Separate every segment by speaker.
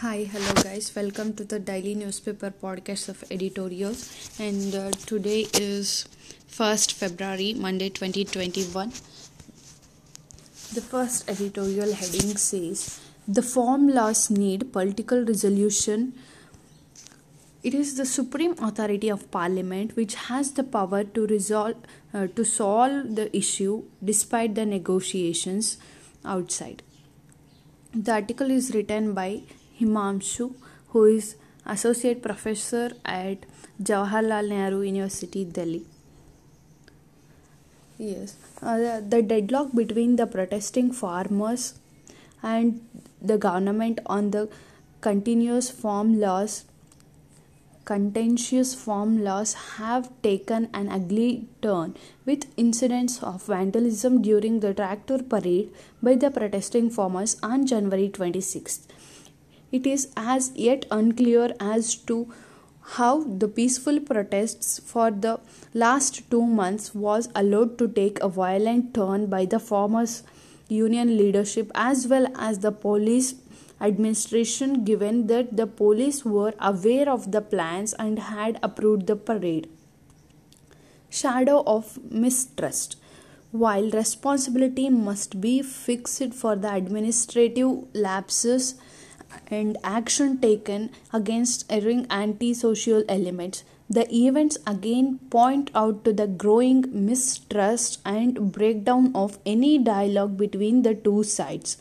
Speaker 1: Hi, hello guys. Welcome to the daily newspaper podcast of editorials. And uh, today is 1st February, Monday 2021. The first editorial heading says The farm laws need political resolution. It is the supreme authority of parliament which has the power to resolve uh, to solve the issue despite the negotiations outside. The article is written by Himanshu, who is associate professor at Jawaharlal Nehru University, Delhi. Yes, uh, the, the deadlock between the protesting farmers and the government on the continuous farm laws contentious farm laws have taken an ugly turn with incidents of vandalism during the tractor parade by the protesting farmers on January 26th it is as yet unclear as to how the peaceful protests for the last two months was allowed to take a violent turn by the farmers union leadership as well as the police administration given that the police were aware of the plans and had approved the parade. Shadow of mistrust. While responsibility must be fixed for the administrative lapses and action taken against erring antisocial elements. The events again point out to the growing mistrust and breakdown of any dialogue between the two sides.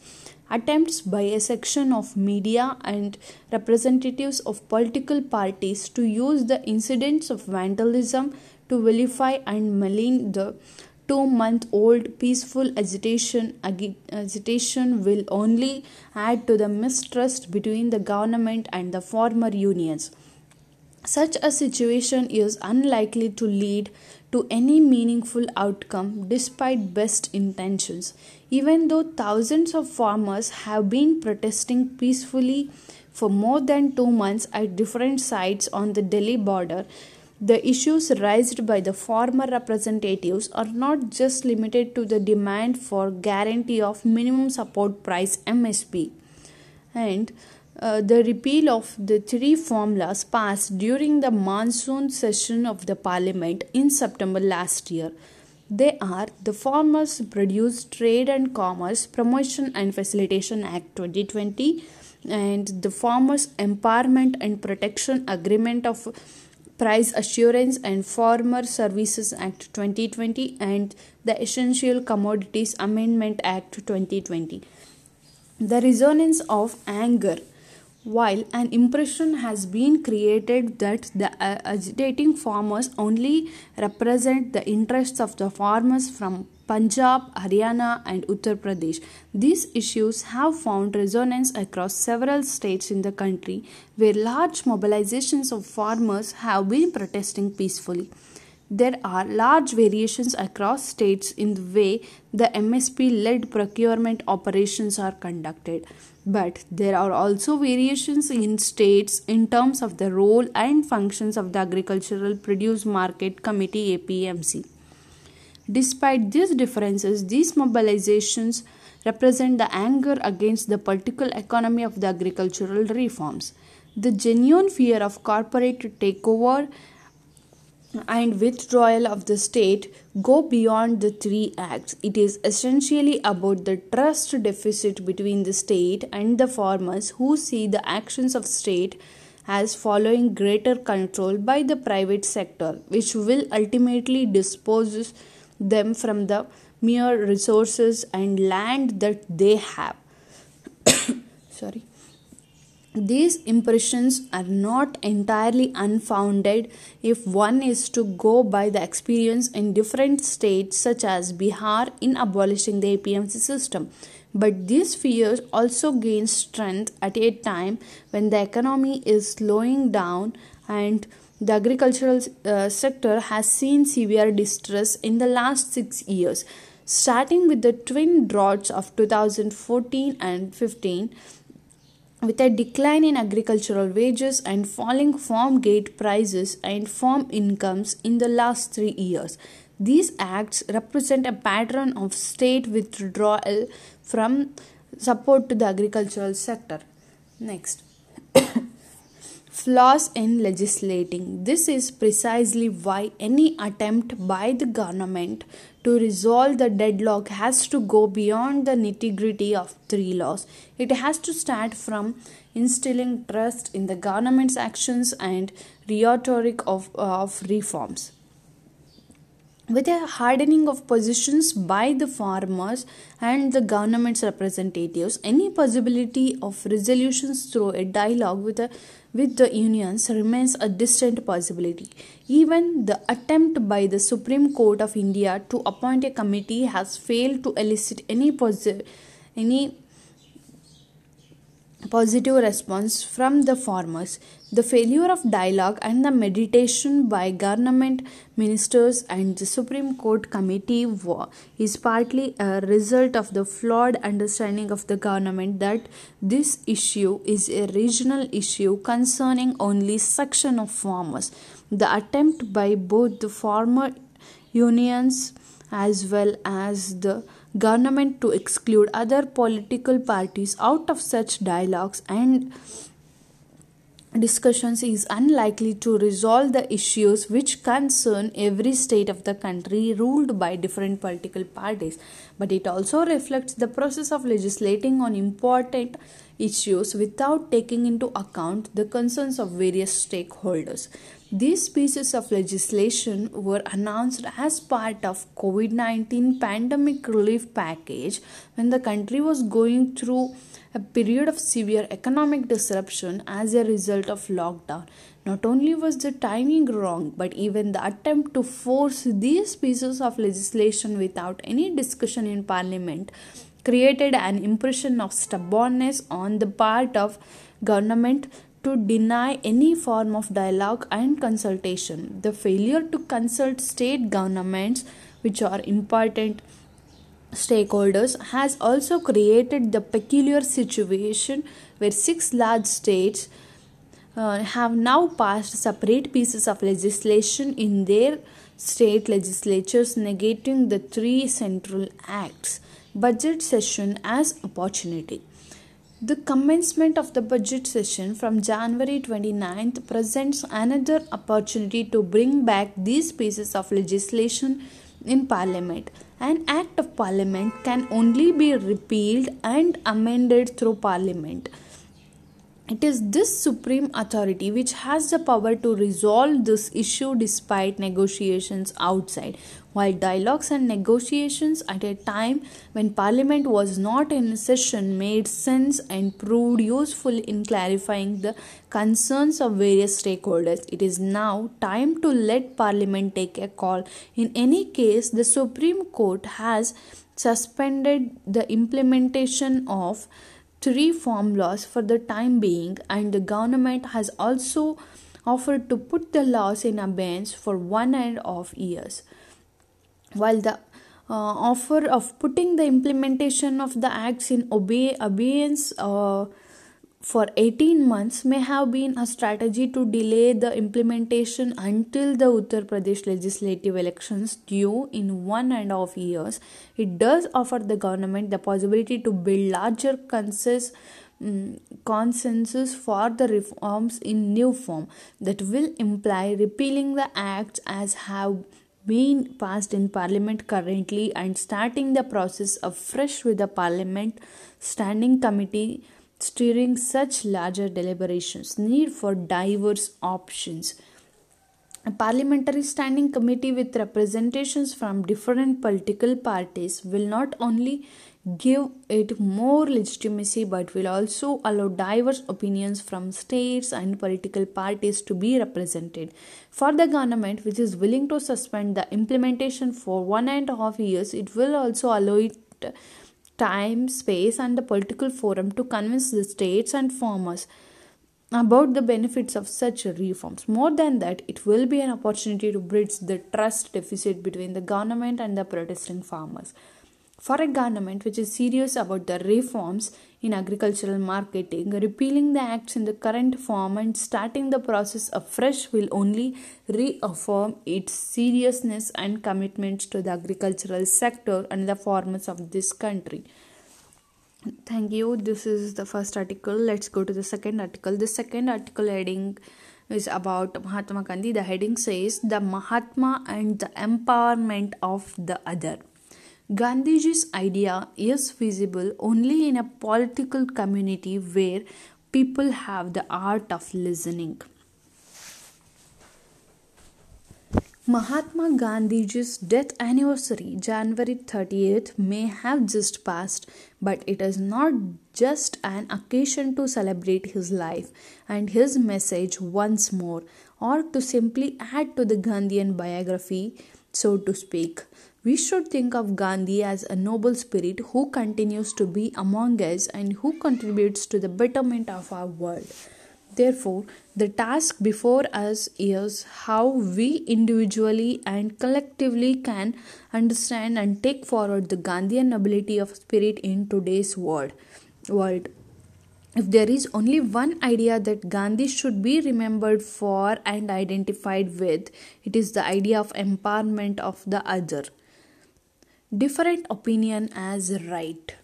Speaker 1: Attempts by a section of media and representatives of political parties to use the incidents of vandalism to vilify and malign the two month old peaceful agitation agitation will only add to the mistrust between the government and the farmer unions. Such a situation is unlikely to lead to any meaningful outcome despite best intentions. Even though thousands of farmers have been protesting peacefully for more than 2 months at different sites on the Delhi border the issues raised by the farmer representatives are not just limited to the demand for guarantee of minimum support price MSP and uh, the repeal of the three farm laws passed during the monsoon session of the parliament in September last year. They are the Farmers Produce Trade and Commerce Promotion and Facilitation Act 2020 and the Farmers Empowerment and Protection Agreement of Price Assurance and Farmer Services Act 2020 and the Essential Commodities Amendment Act 2020. The resonance of anger while an impression has been created that the uh, agitating farmers only represent the interests of the farmers from Punjab, Haryana, and Uttar Pradesh. These issues have found resonance across several states in the country where large mobilizations of farmers have been protesting peacefully. There are large variations across states in the way the MSP led procurement operations are conducted, but there are also variations in states in terms of the role and functions of the Agricultural Produce Market Committee APMC. Despite these differences, these mobilizations represent the anger against the political economy of the agricultural reforms. The genuine fear of corporate takeover and withdrawal of the state go beyond the three acts. It is essentially about the trust deficit between the state and the farmers who see the actions of state as following greater control by the private sector, which will ultimately dispose them from the mere resources and land that they have. Sorry. These impressions are not entirely unfounded if one is to go by the experience in different states, such as Bihar, in abolishing the APMC system. But these fears also gain strength at a time when the economy is slowing down and the agricultural uh, sector has seen severe distress in the last six years, starting with the twin droughts of 2014 and 15. With a decline in agricultural wages and falling farm gate prices and farm incomes in the last three years, these acts represent a pattern of state withdrawal from support to the agricultural sector. Next. flaws in legislating. This is precisely why any attempt by the government to resolve the deadlock has to go beyond the nitty gritty of three laws. It has to start from instilling trust in the government's actions and rhetoric of, uh, of reforms with a hardening of positions by the farmers and the government's representatives any possibility of resolutions through a dialogue with the, with the unions remains a distant possibility. Even the attempt by the supreme court of india to appoint a committee has failed to elicit any posi- any positive response from the farmers. The failure of dialogue and the meditation by government ministers and the Supreme Court committee is partly a result of the flawed understanding of the government that this issue is a regional issue concerning only section of farmers. The attempt by both the farmer unions as well as the government to exclude other political parties out of such dialogues and discussions is unlikely to resolve the issues which concern every state of the country ruled by different political parties. But it also reflects the process of legislating on important issues without taking into account the concerns of various stakeholders these pieces of legislation were announced as part of COVID-19 pandemic relief package when the country was going through a period of severe economic disruption as a result of lockdown. Not only was the timing wrong, but even the attempt to force these pieces of legislation without any discussion in parliament created an impression of stubbornness on the part of government to deny any form of dialogue and consultation. The failure to consult state governments, which are important stakeholders, has also created the peculiar situation where six large states uh, have now passed separate pieces of legislation in their state legislatures, negating the three central acts. Budget session as opportunity. The commencement of the budget session from January 29th presents another opportunity to bring back these pieces of legislation in Parliament. An Act of Parliament can only be repealed and amended through Parliament. It is this supreme authority which has the power to resolve this issue despite negotiations outside. While dialogues and negotiations at a time when Parliament was not in session made sense and proved useful in clarifying the concerns of various stakeholders, it is now time to let Parliament take a call. In any case, the Supreme Court has suspended the implementation of three laws for the time being, and the government has also offered to put the laws in abeyance for one and a half years. While the uh, offer of putting the implementation of the acts in obey abeyance uh, for 18 months may have been a strategy to delay the implementation until the Uttar Pradesh legislative elections due in one and a half years. It does offer the government the possibility to build larger consensus, um, consensus for the reforms in new form that will imply repealing the acts as have been passed in parliament currently and starting the process afresh with the parliament standing committee steering such larger deliberations need for diverse options a parliamentary standing committee with representations from different political parties will not only give it more legitimacy but will also allow diverse opinions from states and political parties to be represented. For the government, which is willing to suspend the implementation for one and a half years, it will also allow it time, space, and the political forum to convince the states and farmers about the benefits of such reforms. More than that, it will be an opportunity to bridge the trust deficit between the government and the protesting farmers. For a government which is serious about the reforms in agricultural marketing, repealing the acts in the current form and starting the process afresh will only reaffirm its seriousness and commitment to the agricultural sector and the farmers of this country. Thank you. This is the first article. Let's go to the second article. The second article heading is about Mahatma Gandhi. The heading says The Mahatma and the Empowerment of the Other. Gandhiji's idea is feasible only in a political community where people have the art of listening. Mahatma Gandhiji's death anniversary, January 30th, may have just passed, but it is not just an occasion to celebrate his life and his message once more, or to simply add to the Gandhian biography, so to speak. We should think of Gandhi as a noble spirit who continues to be among us and who contributes to the betterment of our world. Therefore, the task before us is how we individually and collectively can understand and take forward the Gandhian nobility of spirit in today's world. world. If there is only one idea that Gandhi should be remembered for and identified with, it is the idea of empowerment of the other. Different opinion as right.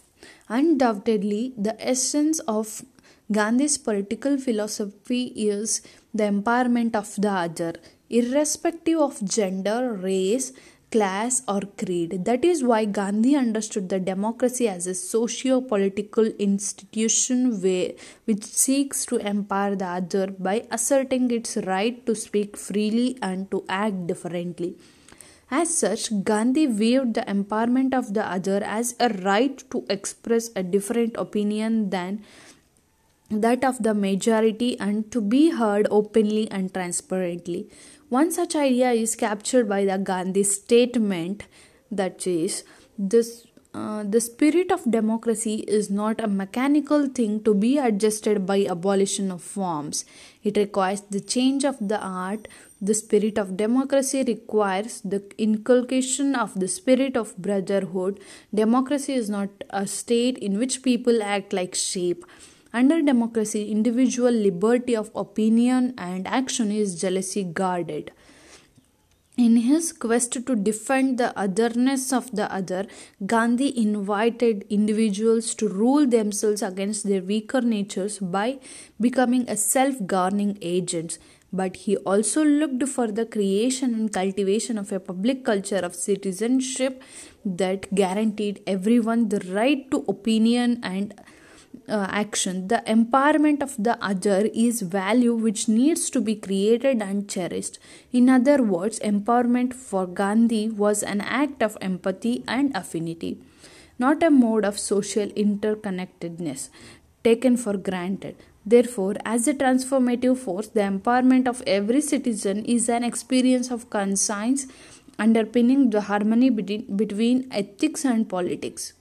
Speaker 1: Undoubtedly, the essence of Gandhi's political philosophy is the empowerment of the other, irrespective of gender, race, class, or creed. That is why Gandhi understood the democracy as a socio political institution where, which seeks to empower the other by asserting its right to speak freely and to act differently. As such, Gandhi viewed the empowerment of the other as a right to express a different opinion than that of the majority and to be heard openly and transparently. One such idea is captured by the Gandhi statement that is, this, uh, the spirit of democracy is not a mechanical thing to be adjusted by abolition of forms. It requires the change of the art. The spirit of democracy requires the inculcation of the spirit of brotherhood. Democracy is not a state in which people act like sheep under democracy, individual liberty of opinion and action is jealously guarded. In his quest to defend the otherness of the other, Gandhi invited individuals to rule themselves against their weaker natures by becoming a self governing agents. But he also looked for the creation and cultivation of a public culture of citizenship that guaranteed everyone the right to opinion and uh, action the empowerment of the other is value which needs to be created and cherished in other words empowerment for gandhi was an act of empathy and affinity not a mode of social interconnectedness taken for granted Therefore, as a transformative force, the empowerment of every citizen is an experience of conscience underpinning the harmony between ethics and politics.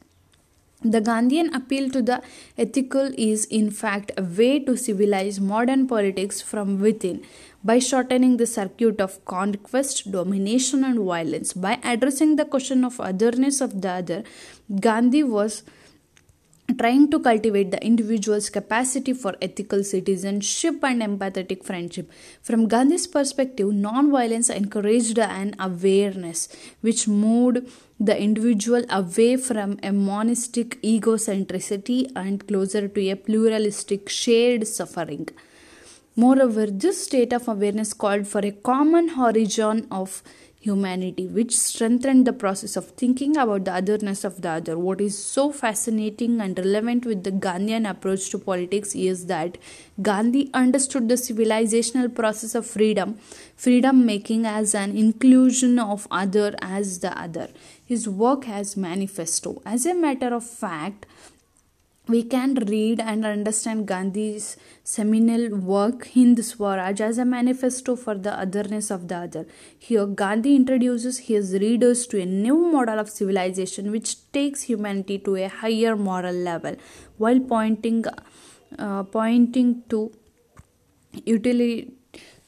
Speaker 1: The Gandhian appeal to the ethical is, in fact, a way to civilize modern politics from within by shortening the circuit of conquest, domination, and violence. By addressing the question of otherness of the other, Gandhi was trying to cultivate the individual's capacity for ethical citizenship and empathetic friendship. From Gandhi's perspective, non-violence encouraged an awareness which moved the individual away from a monistic egocentricity and closer to a pluralistic shared suffering. Moreover, this state of awareness called for a common horizon of humanity, which strengthened the process of thinking about the otherness of the other. What is so fascinating and relevant with the Gandhian approach to politics is that Gandhi understood the civilizational process of freedom, freedom making as an inclusion of other as the other. His work as manifesto. As a matter of fact, we can read and understand Gandhi's seminal work Hind Swaraj as a manifesto for the otherness of the other. Here, Gandhi introduces his readers to a new model of civilization which takes humanity to a higher moral level while pointing, uh, pointing to utility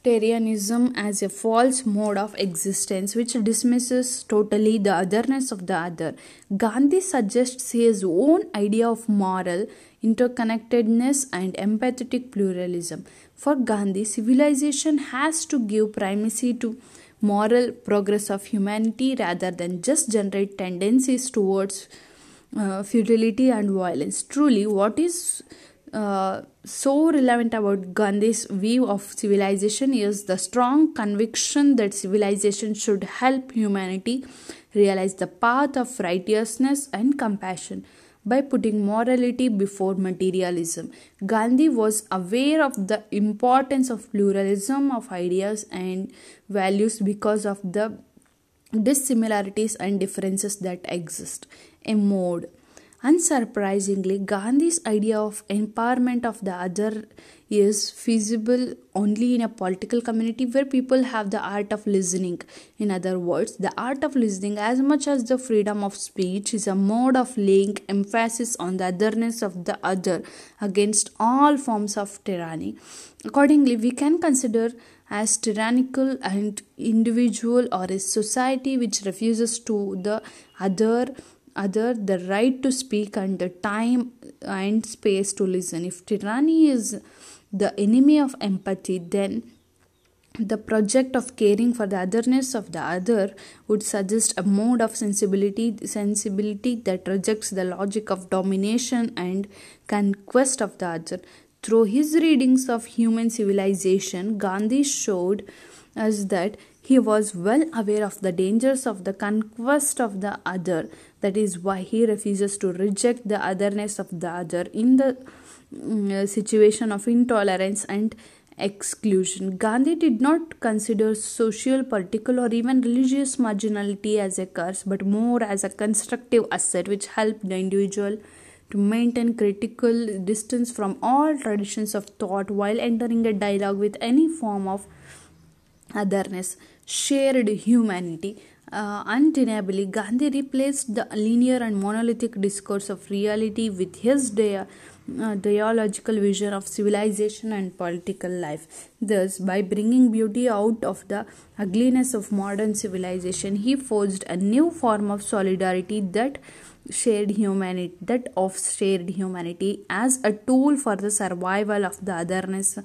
Speaker 1: utilitarianism as a false mode of existence which dismisses totally the otherness of the other. Gandhi suggests his own idea of moral interconnectedness and empathetic pluralism. For Gandhi, civilization has to give primacy to moral progress of humanity rather than just generate tendencies towards uh, futility and violence. Truly, what is uh, so relevant about Gandhi's view of civilization is the strong conviction that civilization should help humanity realize the path of righteousness and compassion by putting morality before materialism. Gandhi was aware of the importance of pluralism of ideas and values because of the dissimilarities and differences that exist. A mode Unsurprisingly, Gandhi's idea of empowerment of the other is feasible only in a political community where people have the art of listening. In other words, the art of listening, as much as the freedom of speech, is a mode of laying emphasis on the otherness of the other against all forms of tyranny. Accordingly, we can consider as tyrannical and individual or a society which refuses to the other other the right to speak and the time and space to listen. If tyranny is the enemy of empathy, then the project of caring for the otherness of the other would suggest a mode of sensibility sensibility that rejects the logic of domination and conquest of the other through his readings of human civilization gandhi showed us that he was well aware of the dangers of the conquest of the other. That is why he refuses to reject the otherness of the other in the mm, situation of intolerance and exclusion. Gandhi did not consider social, political, or even religious marginality as a curse, but more as a constructive asset which helped the individual to maintain critical distance from all traditions of thought while entering a dialogue with any form of otherness shared humanity. Uh, undeniably, Gandhi replaced the linear and monolithic discourse of reality with his dia- uh, dialogical vision of civilization and political life. Thus, by bringing beauty out of the ugliness of modern civilization, he forged a new form of solidarity that shared humanity that of shared humanity as a tool for the survival of the otherness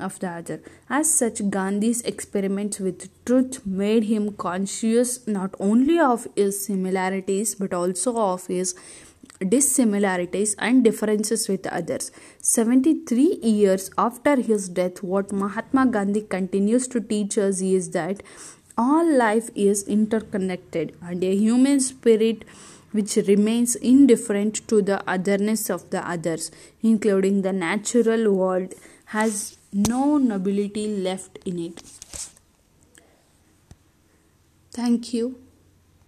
Speaker 1: of the other. As such, Gandhi's experiments with truth made him conscious not only of his similarities but also of his dissimilarities and differences with others. 73 years after his death, what Mahatma Gandhi continues to teach us is that all life is interconnected and a human spirit which remains indifferent to the otherness of the others, including the natural world, has no nobility left in it. Thank you.